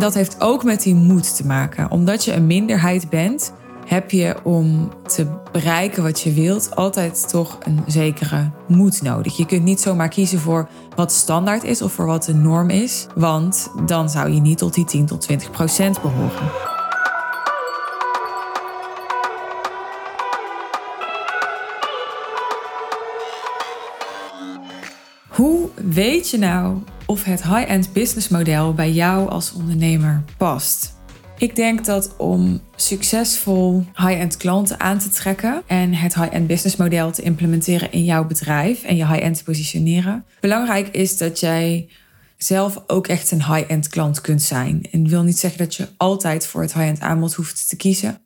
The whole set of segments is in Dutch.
dat heeft ook met die moed te maken. Omdat je een minderheid bent, heb je om te bereiken wat je wilt altijd toch een zekere moed nodig. Je kunt niet zomaar kiezen voor wat standaard is of voor wat de norm is, want dan zou je niet tot die 10 tot 20 procent behoren. Hoe weet je nou of het high-end businessmodel bij jou als ondernemer past? Ik denk dat om succesvol high-end klanten aan te trekken en het high-end business model te implementeren in jouw bedrijf en je high-end te positioneren, belangrijk is dat jij zelf ook echt een high-end klant kunt zijn. En wil niet zeggen dat je altijd voor het high-end aanbod hoeft te kiezen.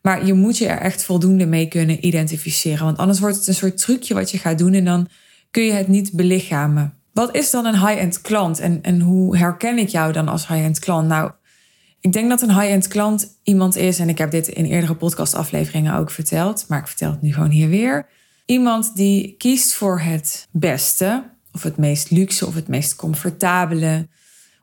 Maar je moet je er echt voldoende mee kunnen identificeren. Want anders wordt het een soort trucje wat je gaat doen en dan kun je het niet belichamen. Wat is dan een high-end klant en, en hoe herken ik jou dan als high-end klant? Nou, ik denk dat een high-end klant iemand is, en ik heb dit in eerdere podcastafleveringen ook verteld, maar ik vertel het nu gewoon hier weer. Iemand die kiest voor het beste, of het meest luxe, of het meest comfortabele,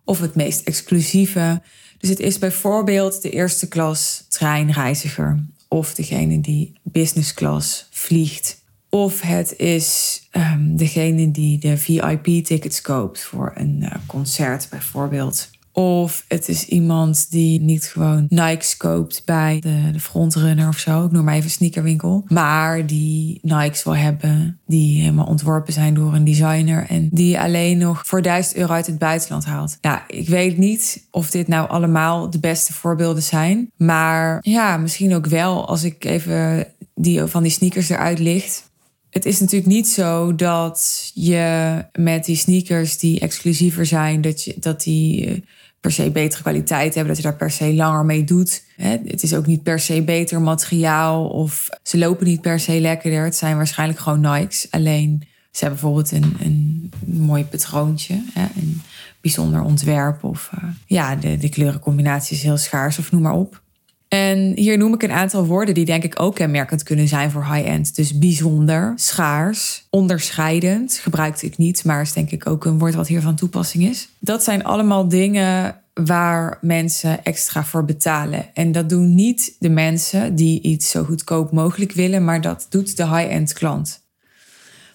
of het meest exclusieve. Dus het is bijvoorbeeld de eerste klas treinreiziger, of degene die business class vliegt. Of het is um, degene die de VIP-tickets koopt voor een uh, concert bijvoorbeeld. Of het is iemand die niet gewoon Nikes koopt bij de, de frontrunner of zo. Ik noem maar even sneakerwinkel. Maar die Nikes wil hebben. Die helemaal ontworpen zijn door een designer. En die alleen nog voor 1000 euro uit het buitenland haalt. Ja, ik weet niet of dit nou allemaal de beste voorbeelden zijn. Maar ja, misschien ook wel als ik even die van die sneakers eruit licht het is natuurlijk niet zo dat je met die sneakers die exclusiever zijn, dat, je, dat die eh, per se betere kwaliteit hebben, dat je daar per se langer mee doet. Het is ook niet per se beter materiaal of ze lopen niet per se lekkerder. Het zijn waarschijnlijk gewoon Nikes. Alleen ze hebben bijvoorbeeld een, een mooi patroontje, een bijzonder ontwerp of uh, ja, de, de kleurencombinatie is heel schaars of noem maar op. En hier noem ik een aantal woorden die denk ik ook kenmerkend kunnen zijn voor high-end. Dus bijzonder, schaars, onderscheidend gebruikte ik niet, maar is denk ik ook een woord wat hier van toepassing is. Dat zijn allemaal dingen waar mensen extra voor betalen. En dat doen niet de mensen die iets zo goedkoop mogelijk willen, maar dat doet de high-end klant.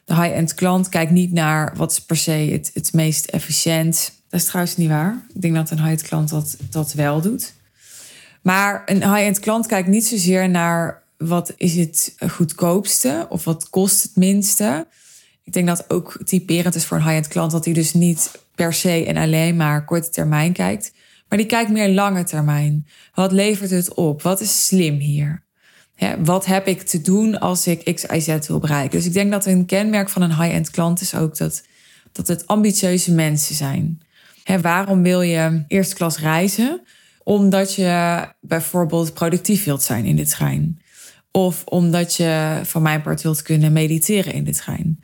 De high-end klant kijkt niet naar wat is per se het, het meest efficiënt. Dat is trouwens niet waar. Ik denk dat een high-end klant dat, dat wel doet. Maar een high-end klant kijkt niet zozeer naar wat is het goedkoopste of wat kost het minste. Ik denk dat ook typerend is voor een high-end klant dat hij dus niet per se en alleen maar korte termijn kijkt, maar die kijkt meer lange termijn. Wat levert het op? Wat is slim hier? wat heb ik te doen als ik X, Y, Z wil bereiken? Dus ik denk dat een kenmerk van een high-end klant is ook dat, dat het ambitieuze mensen zijn. waarom wil je eerste klas reizen? Omdat je bijvoorbeeld productief wilt zijn in de trein. Of omdat je van mijn part wilt kunnen mediteren in de trein.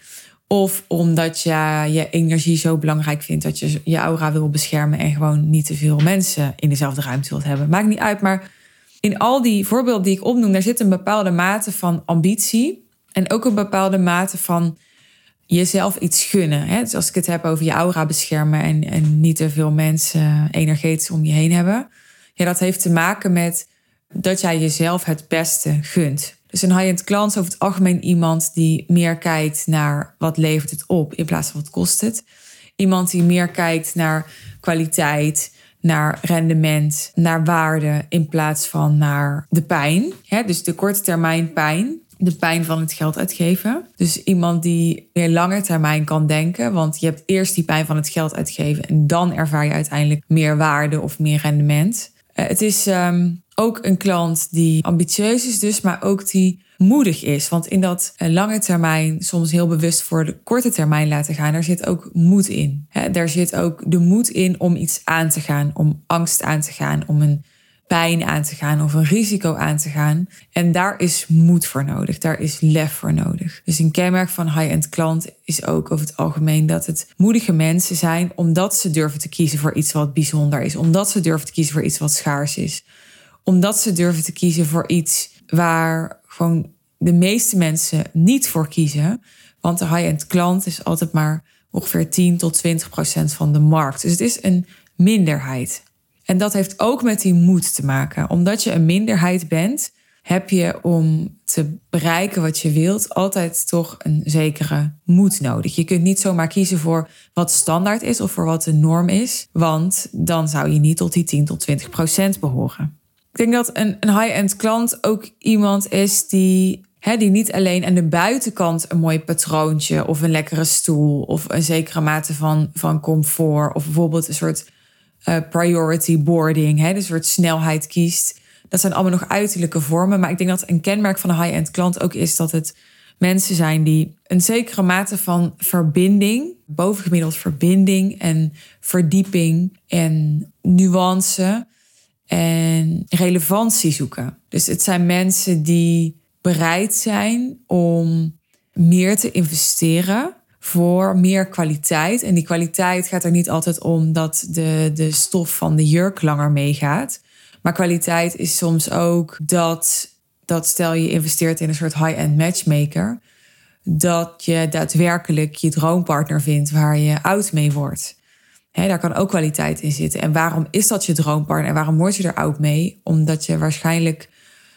Of omdat je je energie zo belangrijk vindt dat je je aura wil beschermen en gewoon niet te veel mensen in dezelfde ruimte wilt hebben. Maakt niet uit, maar in al die voorbeelden die ik opnoem, daar zit een bepaalde mate van ambitie en ook een bepaalde mate van jezelf iets gunnen. Dus als ik het heb over je aura beschermen en, en niet te veel mensen energetisch om je heen hebben. Ja, dat heeft te maken met dat jij jezelf het beste gunt. Dus een high-end klant is over het algemeen iemand die meer kijkt naar wat levert het op in plaats van wat kost het. Iemand die meer kijkt naar kwaliteit, naar rendement, naar waarde in plaats van naar de pijn. dus de korte termijn pijn, de pijn van het geld uitgeven. Dus iemand die meer lange termijn kan denken, want je hebt eerst die pijn van het geld uitgeven en dan ervaar je uiteindelijk meer waarde of meer rendement. Eh, het is ehm, ook een klant die ambitieus is, dus, maar ook die moedig is. Want in dat eh, lange termijn soms heel bewust voor de korte termijn laten gaan, daar zit ook moed in. daar zit ook de moed in om iets aan te gaan, om angst aan te gaan, om een pijn aan te gaan of een risico aan te gaan. En daar is moed voor nodig, daar is lef voor nodig. Dus een kenmerk van high-end klant is ook over het algemeen dat het moedige mensen zijn omdat ze durven te kiezen voor iets wat bijzonder is, omdat ze durven te kiezen voor iets wat schaars is, omdat ze durven te kiezen voor iets waar gewoon de meeste mensen niet voor kiezen. Want de high-end klant is altijd maar ongeveer 10 tot 20 procent van de markt. Dus het is een minderheid. En dat heeft ook met die moed te maken. Omdat je een minderheid bent, heb je om te bereiken wat je wilt altijd toch een zekere moed nodig. Je kunt niet zomaar kiezen voor wat standaard is of voor wat de norm is, want dan zou je niet tot die 10 tot 20 procent behoren. Ik denk dat een, een high-end klant ook iemand is die, hè, die niet alleen aan de buitenkant een mooi patroontje of een lekkere stoel of een zekere mate van, van comfort of bijvoorbeeld een soort uh, priority boarding, hè, dus soort snelheid kiest dat zijn allemaal nog uiterlijke vormen. Maar ik denk dat een kenmerk van een high-end klant ook is dat het mensen zijn die een zekere mate van verbinding, bovengemiddeld verbinding en verdieping en nuance en relevantie zoeken. Dus het zijn mensen die bereid zijn om meer te investeren voor meer kwaliteit. En die kwaliteit gaat er niet altijd om dat de, de stof van de jurk langer meegaat. Maar kwaliteit is soms ook dat, dat stel je investeert in een soort high-end matchmaker, dat je daadwerkelijk je droompartner vindt waar je oud mee wordt. He, daar kan ook kwaliteit in zitten. En waarom is dat je droompartner en waarom word je er oud mee? Omdat je waarschijnlijk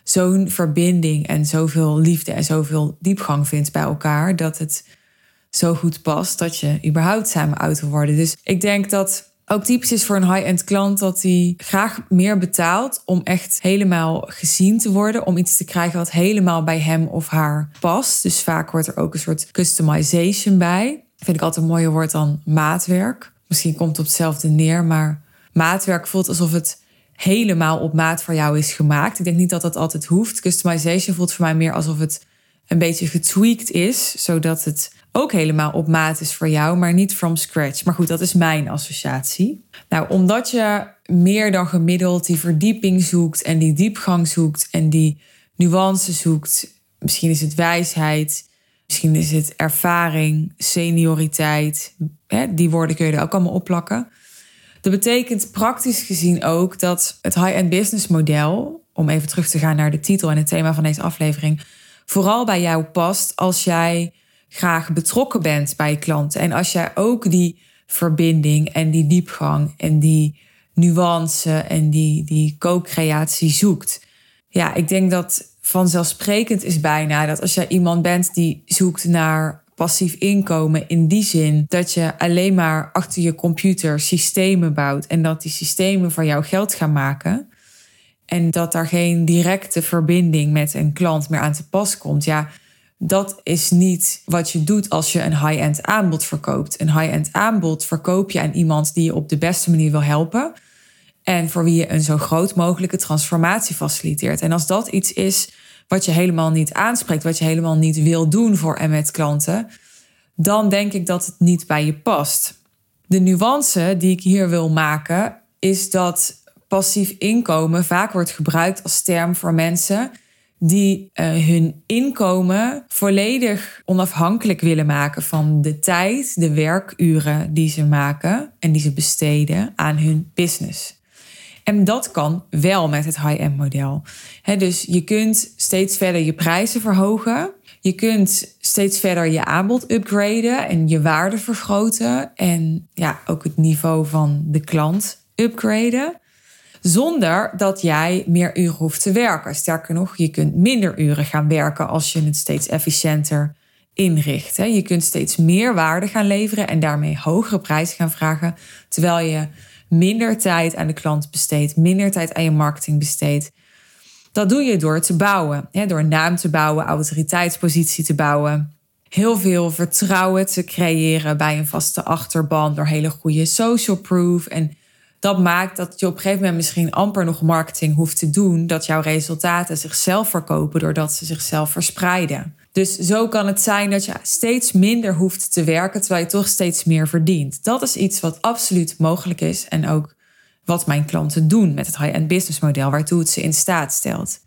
zo'n verbinding en zoveel liefde en zoveel diepgang vindt bij elkaar, dat het zo goed past dat je überhaupt samen oud wil worden. Dus ik denk dat ook typisch is voor een high-end klant dat hij graag meer betaalt om echt helemaal gezien te worden. Om iets te krijgen wat helemaal bij hem of haar past. Dus vaak wordt er ook een soort customization bij. Vind ik altijd een mooier woord dan maatwerk. Misschien komt het op hetzelfde neer, maar maatwerk voelt alsof het helemaal op maat voor jou is gemaakt. Ik denk niet dat dat altijd hoeft. Customization voelt voor mij meer alsof het een beetje getweakt is, zodat het ook helemaal op maat is voor jou, maar niet from scratch. Maar goed, dat is mijn associatie. Nou, omdat je meer dan gemiddeld die verdieping zoekt en die diepgang zoekt en die nuance zoekt, misschien is het wijsheid, misschien is het ervaring, senioriteit, hè, die woorden kun je er ook allemaal opplakken. Dat betekent praktisch gezien ook dat het high-end business model, om even terug te gaan naar de titel en het thema van deze aflevering, vooral bij jou past als jij graag betrokken bent bij je klanten. En als jij ook die verbinding en die diepgang en die nuance en die, die co-creatie zoekt. Ja, ik denk dat vanzelfsprekend is bijna dat als jij iemand bent die zoekt naar passief inkomen in die zin dat je alleen maar achter je computer systemen bouwt en dat die systemen voor jou geld gaan maken en dat daar geen directe verbinding met een klant meer aan te pas komt. Ja, dat is niet wat je doet als je een high-end aanbod verkoopt. Een high-end aanbod verkoop je aan iemand die je op de beste manier wil helpen. En voor wie je een zo groot mogelijke transformatie faciliteert. En als dat iets is wat je helemaal niet aanspreekt, wat je helemaal niet wil doen voor en met klanten, dan denk ik dat het niet bij je past. De nuance die ik hier wil maken is dat passief inkomen vaak wordt gebruikt als term voor mensen die uh, hun inkomen volledig onafhankelijk willen maken van de tijd, de werkuren die ze maken en die ze besteden aan hun business. En dat kan wel met het high-end model. dus je kunt steeds verder je prijzen verhogen. Je kunt steeds verder je aanbod upgraden en je waarde vergroten. En ja, ook het niveau van de klant upgraden zonder dat jij meer uren hoeft te werken. Sterker nog, je kunt minder uren gaan werken als je het steeds efficiënter inricht. Je kunt steeds meer waarde gaan leveren en daarmee hogere prijzen gaan vragen, terwijl je minder tijd aan de klant besteedt, minder tijd aan je marketing besteedt. Dat doe je door te bouwen, door een naam te bouwen, autoriteitspositie te bouwen, heel veel vertrouwen te creëren bij een vaste achterban door hele goede social proof en dat maakt dat je op een gegeven moment misschien amper nog marketing hoeft te doen. Dat jouw resultaten zichzelf verkopen doordat ze zichzelf verspreiden. Dus zo kan het zijn dat je steeds minder hoeft te werken terwijl je toch steeds meer verdient. Dat is iets wat absoluut mogelijk is en ook wat mijn klanten doen met het high-end business model, waartoe het ze in staat stelt.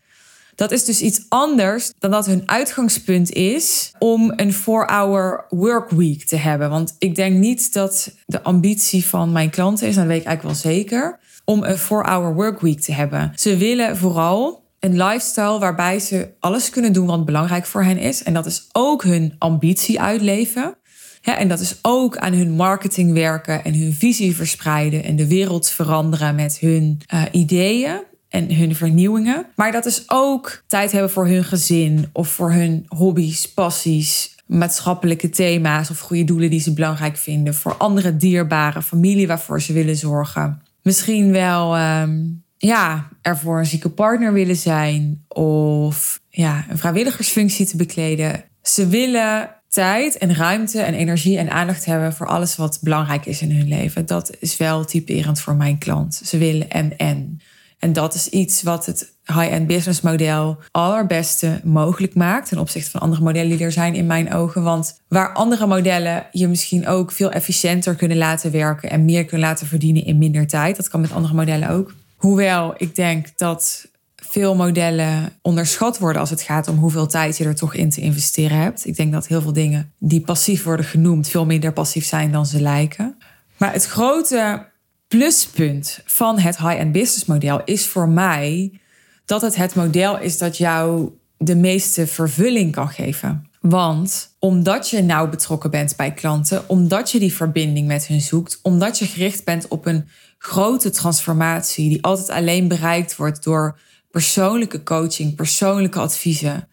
Dat is dus iets anders dan dat hun uitgangspunt is om een 4-hour workweek te hebben. Want ik denk niet dat de ambitie van mijn klanten is, dat weet ik eigenlijk wel zeker, om een 4-hour workweek te hebben. Ze willen vooral een lifestyle waarbij ze alles kunnen doen wat belangrijk voor hen is. En dat is ook hun ambitie uitleven. Ja, en dat is ook aan hun marketing werken en hun visie verspreiden en de wereld veranderen met hun uh, ideeën en hun vernieuwingen. Maar dat is ook tijd hebben voor hun gezin of voor hun hobby's, passies, maatschappelijke thema's of goede doelen die ze belangrijk vinden. Voor andere dierbare familie waarvoor ze willen zorgen. Misschien wel um, ja, er voor een zieke partner willen zijn of ja, een vrijwilligersfunctie te bekleden. Ze willen tijd en ruimte en energie en aandacht hebben voor alles wat belangrijk is in hun leven. Dat is wel typerend voor mijn klant. Ze willen en en. En dat is iets wat het high-end business model allerbeste mogelijk maakt ten opzichte van andere modellen die er zijn in mijn ogen. Want waar andere modellen je misschien ook veel efficiënter kunnen laten werken en meer kunnen laten verdienen in minder tijd. Dat kan met andere modellen ook. Hoewel ik denk dat veel modellen onderschat worden als het gaat om hoeveel tijd je er toch in te investeren hebt. Ik denk dat heel veel dingen die passief worden genoemd veel minder passief zijn dan ze lijken. Maar het grote pluspunt van het high-end business model is voor mij dat het het model is dat jou de meeste vervulling kan geven. Want omdat je nauw betrokken bent bij klanten, omdat je die verbinding met hun zoekt, omdat je gericht bent op een grote transformatie die altijd alleen bereikt wordt door persoonlijke coaching, persoonlijke adviezen.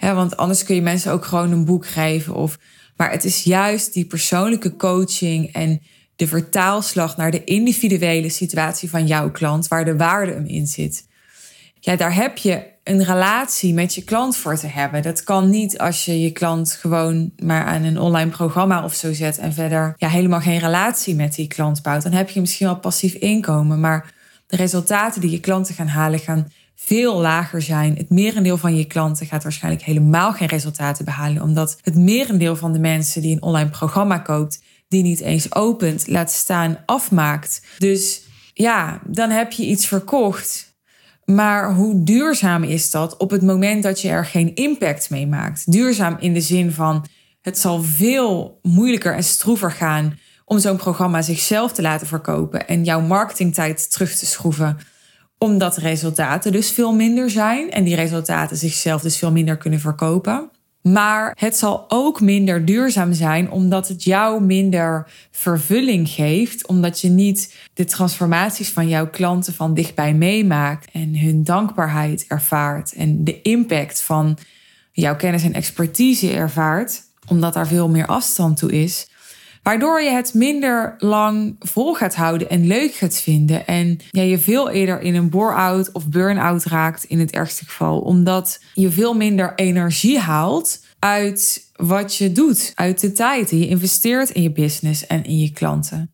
want anders kun je mensen ook gewoon een boek geven. Of, maar het is juist die persoonlijke coaching en de vertaalslag naar de individuele situatie van jouw klant, waar de waarde hem in zit. Ja, daar heb je een relatie met je klant voor te hebben. Dat kan niet als je je klant gewoon maar aan een online programma of zo zet en verder ja, helemaal geen relatie met die klant bouwt. Dan heb je misschien wel passief inkomen, maar de resultaten die je klanten gaan halen gaan veel lager zijn. Het merendeel van je klanten gaat waarschijnlijk helemaal geen resultaten behalen, omdat het merendeel van de mensen die een online programma koopt, die niet eens opent, laat staan, afmaakt. Dus ja, dan heb je iets verkocht. Maar hoe duurzaam is dat op het moment dat je er geen impact mee maakt? Duurzaam in de zin van het zal veel moeilijker en stroever gaan om zo'n programma zichzelf te laten verkopen en jouw marketingtijd terug te schroeven omdat de resultaten dus veel minder zijn en die resultaten zichzelf dus veel minder kunnen verkopen. Maar het zal ook minder duurzaam zijn omdat het jou minder vervulling geeft, omdat je niet de transformaties van jouw klanten van dichtbij meemaakt en hun dankbaarheid ervaart en de impact van jouw kennis en expertise ervaart, omdat daar veel meer afstand toe is. Waardoor je het minder lang vol gaat houden en leuk gaat vinden. En ja, je veel eerder in een bore-out of burn-out raakt in het ergste geval. Omdat je veel minder energie haalt uit wat je doet. Uit de tijd die je investeert in je business en in je klanten.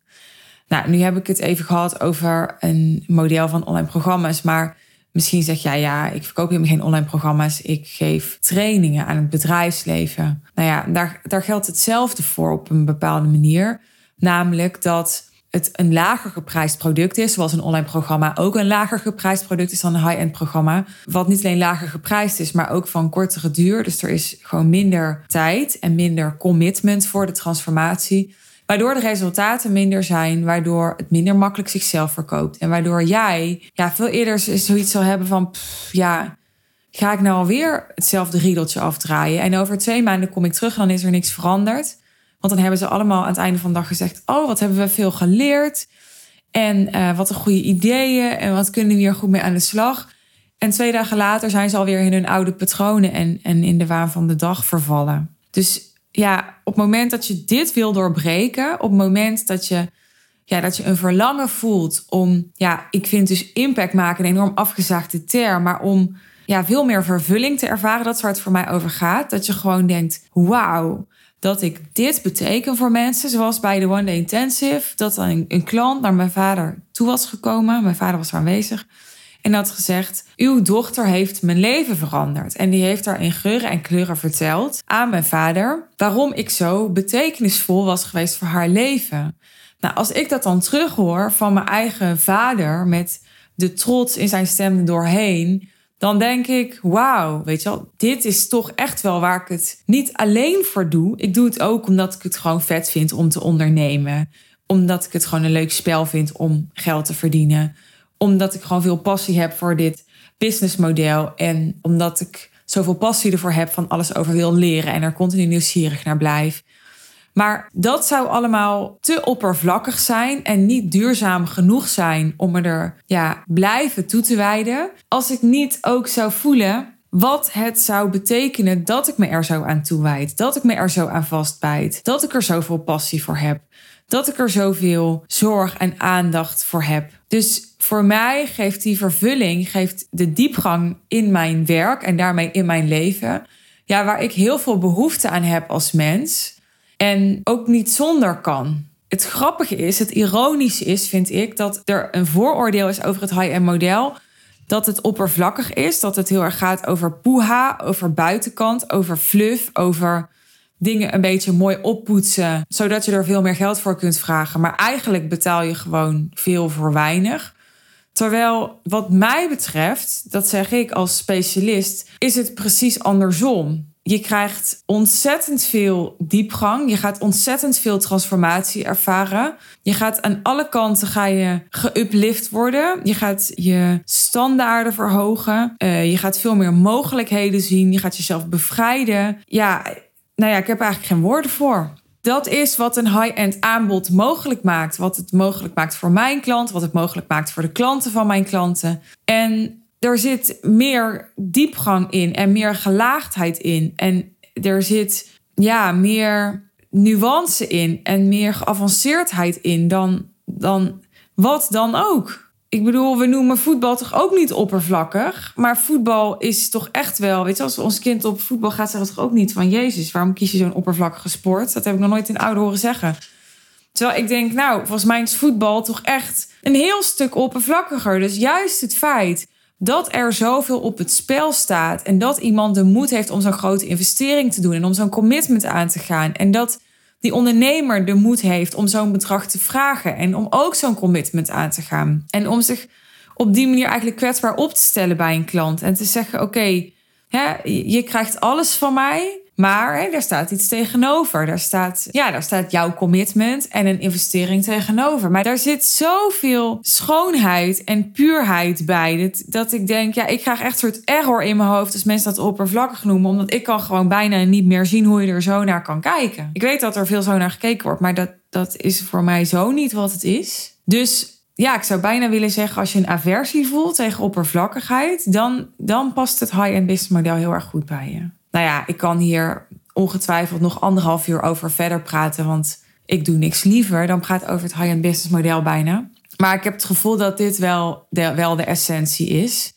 Nou, nu heb ik het even gehad over een model van online programma's. Maar Misschien zeg jij, ja, ik verkoop helemaal geen online programma's. Ik geef trainingen aan het bedrijfsleven. Nou ja, daar, daar geldt hetzelfde voor op een bepaalde manier. Namelijk dat het een lager geprijsd product is, zoals een online programma ook een lager geprijsd product is dan een high-end programma. Wat niet alleen lager geprijsd is, maar ook van kortere duur. Dus er is gewoon minder tijd en minder commitment voor de transformatie. Waardoor de resultaten minder zijn, waardoor het minder makkelijk zichzelf verkoopt. En waardoor jij ja, veel eerder zoiets zal hebben van, ja, ga ik nou alweer hetzelfde riedeltje afdraaien? En over twee maanden kom ik terug dan is er niks veranderd. Want dan hebben ze allemaal aan het einde van de dag gezegd, oh, wat hebben we veel geleerd. En uh, wat een goede ideeën en wat kunnen we hier goed mee aan de slag. En twee dagen later zijn ze alweer in hun oude patronen en, en in de waan van de dag vervallen. Dus ja, op het moment dat je dit wil doorbreken, op het moment dat je, ja, dat je een verlangen voelt om, ja, ik vind dus impact maken een enorm afgezaagde term, maar om ja, veel meer vervulling te ervaren, dat is waar het voor mij over gaat. Dat je gewoon denkt, wauw, dat ik dit beteken voor mensen, zoals bij de One Day Intensive, dat een, een klant naar mijn vader toe was gekomen, mijn vader was aanwezig. En had gezegd: Uw dochter heeft mijn leven veranderd. En die heeft daar in geuren en kleuren verteld aan mijn vader. Waarom ik zo betekenisvol was geweest voor haar leven. Nou, als ik dat dan terughoor van mijn eigen vader met de trots in zijn stem doorheen. Dan denk ik, wauw, weet je wel, dit is toch echt wel waar ik het niet alleen voor doe. Ik doe het ook omdat ik het gewoon vet vind om te ondernemen. Omdat ik het gewoon een leuk spel vind om geld te verdienen omdat ik gewoon veel passie heb voor dit businessmodel. En omdat ik zoveel passie ervoor heb van alles over wil leren en er continu nieuwsgierig naar blijf. Maar dat zou allemaal te oppervlakkig zijn en niet duurzaam genoeg zijn om me er ja, blijven toe te wijden. Als ik niet ook zou voelen wat het zou betekenen dat ik me er zo aan toewijd, dat ik me er zo aan vastbijt, dat ik er zoveel passie voor heb, dat ik er zoveel zorg en aandacht voor heb. Dus voor mij geeft die vervulling, geeft de diepgang in mijn werk en daarmee in mijn leven, ja, waar ik heel veel behoefte aan heb als mens en ook niet zonder kan. Het grappige is, het ironische is, vind ik, dat er een vooroordeel is over het high-end model. Dat het oppervlakkig is, dat het heel erg gaat over poeha, over buitenkant, over fluff, over dingen een beetje mooi oppoetsen, zodat je er veel meer geld voor kunt vragen. Maar eigenlijk betaal je gewoon veel voor weinig. Terwijl wat mij betreft, dat zeg ik als specialist, is het precies andersom. Je krijgt ontzettend veel diepgang. Je gaat ontzettend veel transformatie ervaren. Je gaat aan alle kanten ga je geuplift worden. Je gaat je standaarden verhogen. Uh, je gaat veel meer mogelijkheden zien. Je gaat jezelf bevrijden. Ja, nou ja, ik heb eigenlijk geen woorden voor. Dat is wat een high-end aanbod mogelijk maakt. Wat het mogelijk maakt voor mijn klant, wat het mogelijk maakt voor de klanten van mijn klanten. En er zit meer diepgang in en meer gelaagdheid in. En er zit ja, meer nuance in en meer geavanceerdheid in dan, dan wat dan ook. Ik bedoel, we noemen voetbal toch ook niet oppervlakkig. Maar voetbal is toch echt wel. Weet je, als ons kind op voetbal gaat, zeggen we toch ook niet van Jezus, waarom kies je zo'n oppervlakkige sport? Dat heb ik nog nooit in oude horen zeggen. Terwijl ik denk, nou, volgens mij is voetbal toch echt een heel stuk oppervlakkiger. Dus juist het feit dat er zoveel op het spel staat en dat iemand de moed heeft om zo'n grote investering te doen en om zo'n commitment aan te gaan en dat die ondernemer de moed heeft om zo'n bedrag te vragen en om ook zo'n commitment aan te gaan. En om zich op die manier eigenlijk kwetsbaar op te stellen bij een klant en te zeggen: Oké, je krijgt alles van mij. Maar hè, daar staat iets tegenover. Daar staat, ja, daar staat jouw commitment en een investering tegenover. Maar daar zit zoveel schoonheid en puurheid bij. Dat, dat ik denk, ja, ik krijg echt een soort error in mijn hoofd als mensen dat oppervlakkig noemen. Omdat ik kan gewoon bijna niet meer zien hoe je er zo naar kan kijken. Ik weet dat er veel zo naar gekeken wordt, maar dat, dat is voor mij zo niet wat het is. Dus ja, ik zou bijna willen zeggen, als je een aversie voelt tegen oppervlakkigheid, dan, dan past het high-end business model heel erg goed bij je nou ja, ik kan hier ongetwijfeld nog anderhalf uur over verder praten. Want ik doe niks liever dan praten over het high-end business model bijna. Maar ik heb het gevoel dat dit wel de, wel de essentie is.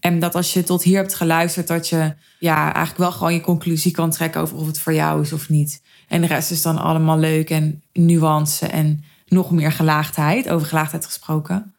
En dat als je tot hier hebt geluisterd, dat je ja, eigenlijk wel gewoon je conclusie kan trekken over of het voor jou is of niet. En de rest is dan allemaal leuk en nuance en nog meer gelaagdheid, over gelaagdheid gesproken.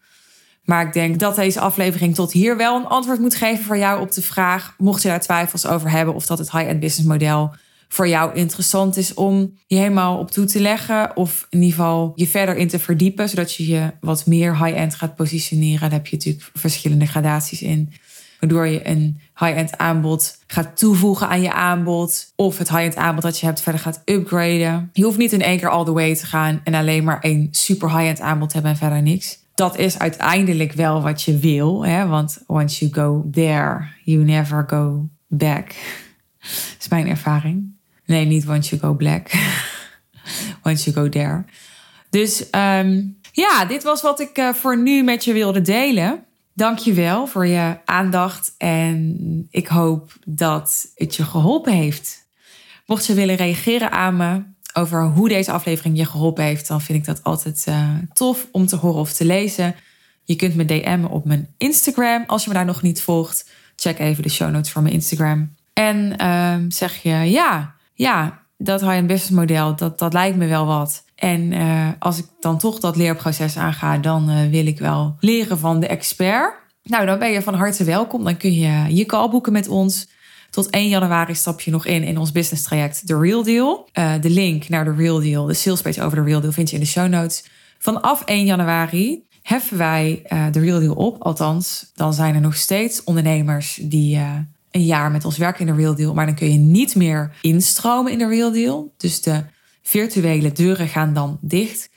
Maar ik denk dat deze aflevering tot hier wel een antwoord moet geven voor jou op de vraag, mocht je daar twijfels over hebben of dat het high-end business model voor jou interessant is om je helemaal op toe te leggen of in ieder geval je verder in te verdiepen, zodat je je wat meer high-end gaat positioneren. Daar heb je natuurlijk verschillende gradaties in. Waardoor je een high-end aanbod gaat toevoegen aan je aanbod. Of het high-end aanbod dat je hebt verder gaat upgraden. Je hoeft niet in één keer all the way te gaan en alleen maar een super high-end aanbod te hebben en verder niks dat is uiteindelijk wel wat je wil. Hè? Want once you go there, you never go back. Is mijn ervaring. Nee, niet once you go black. once you go there. Dus ehm, ja, dit was wat ik uh, voor nu met je wilde delen. Dank je wel voor je aandacht en ik hoop dat het je geholpen heeft. Mocht je willen reageren aan me, over hoe deze aflevering je geholpen heeft, dan vind ik dat altijd uh, tof om te horen of te lezen. Je kunt me DM'en op mijn Instagram. Als je me daar nog niet volgt, check even de show notes voor mijn Instagram. En uh, zeg je, ja, ja, dat high-end business model, dat, dat lijkt me wel wat. En uh, als ik dan toch dat leerproces aanga, dan uh, wil ik wel leren van de expert. Nou, dan ben je van harte welkom. Dan kun je je call boeken met ons. Tot 1 januari stap je nog in in ons business traject The Real Deal. Uh, de link naar The Real Deal, de sales page over The Real Deal, vind je in de show notes. Vanaf 1 januari heffen wij uh, The Real Deal op. Althans, dan zijn er nog steeds ondernemers die uh, een jaar met ons werken in The Real Deal. Maar dan kun je niet meer instromen in The Real Deal. Dus de virtuele deuren gaan dan dicht.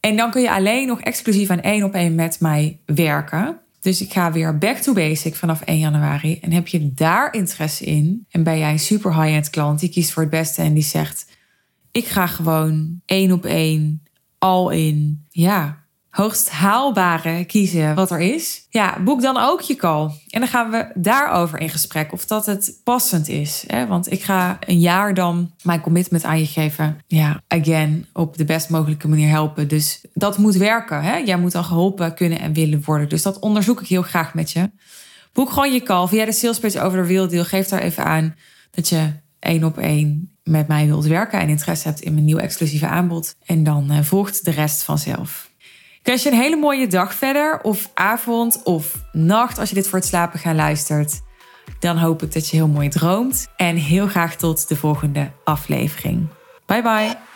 En dan kun je alleen nog exclusief aan één op één met mij werken. Dus ik ga weer back to basic vanaf 1 januari. En heb je daar interesse in? En ben jij een super high-end klant die kiest voor het beste en die zegt: Ik ga gewoon één op één, al in. Ja, hoogst haalbare kiezen wat er is. Ja, boek dan ook je call. En dan gaan we daarover in gesprek of dat het passend is. Hè? Want ik ga een jaar dan mijn commitment aan je geven. Ja, again, op de best mogelijke manier helpen. Dus dat moet werken. Hè? Jij moet al geholpen kunnen en willen worden. Dus dat onderzoek ik heel graag met je. Boek gewoon je call via de salespage over de Real Geef daar even aan dat je één op één met mij wilt werken en interesse hebt in mijn nieuw exclusieve aanbod. En dan uh, volgt de rest vanzelf. Ik wens je een hele mooie dag verder, of avond of nacht als je dit voor het slapen gaan luistert. Dan hoop ik dat je heel mooi droomt. En heel graag tot de volgende aflevering. Bye bye.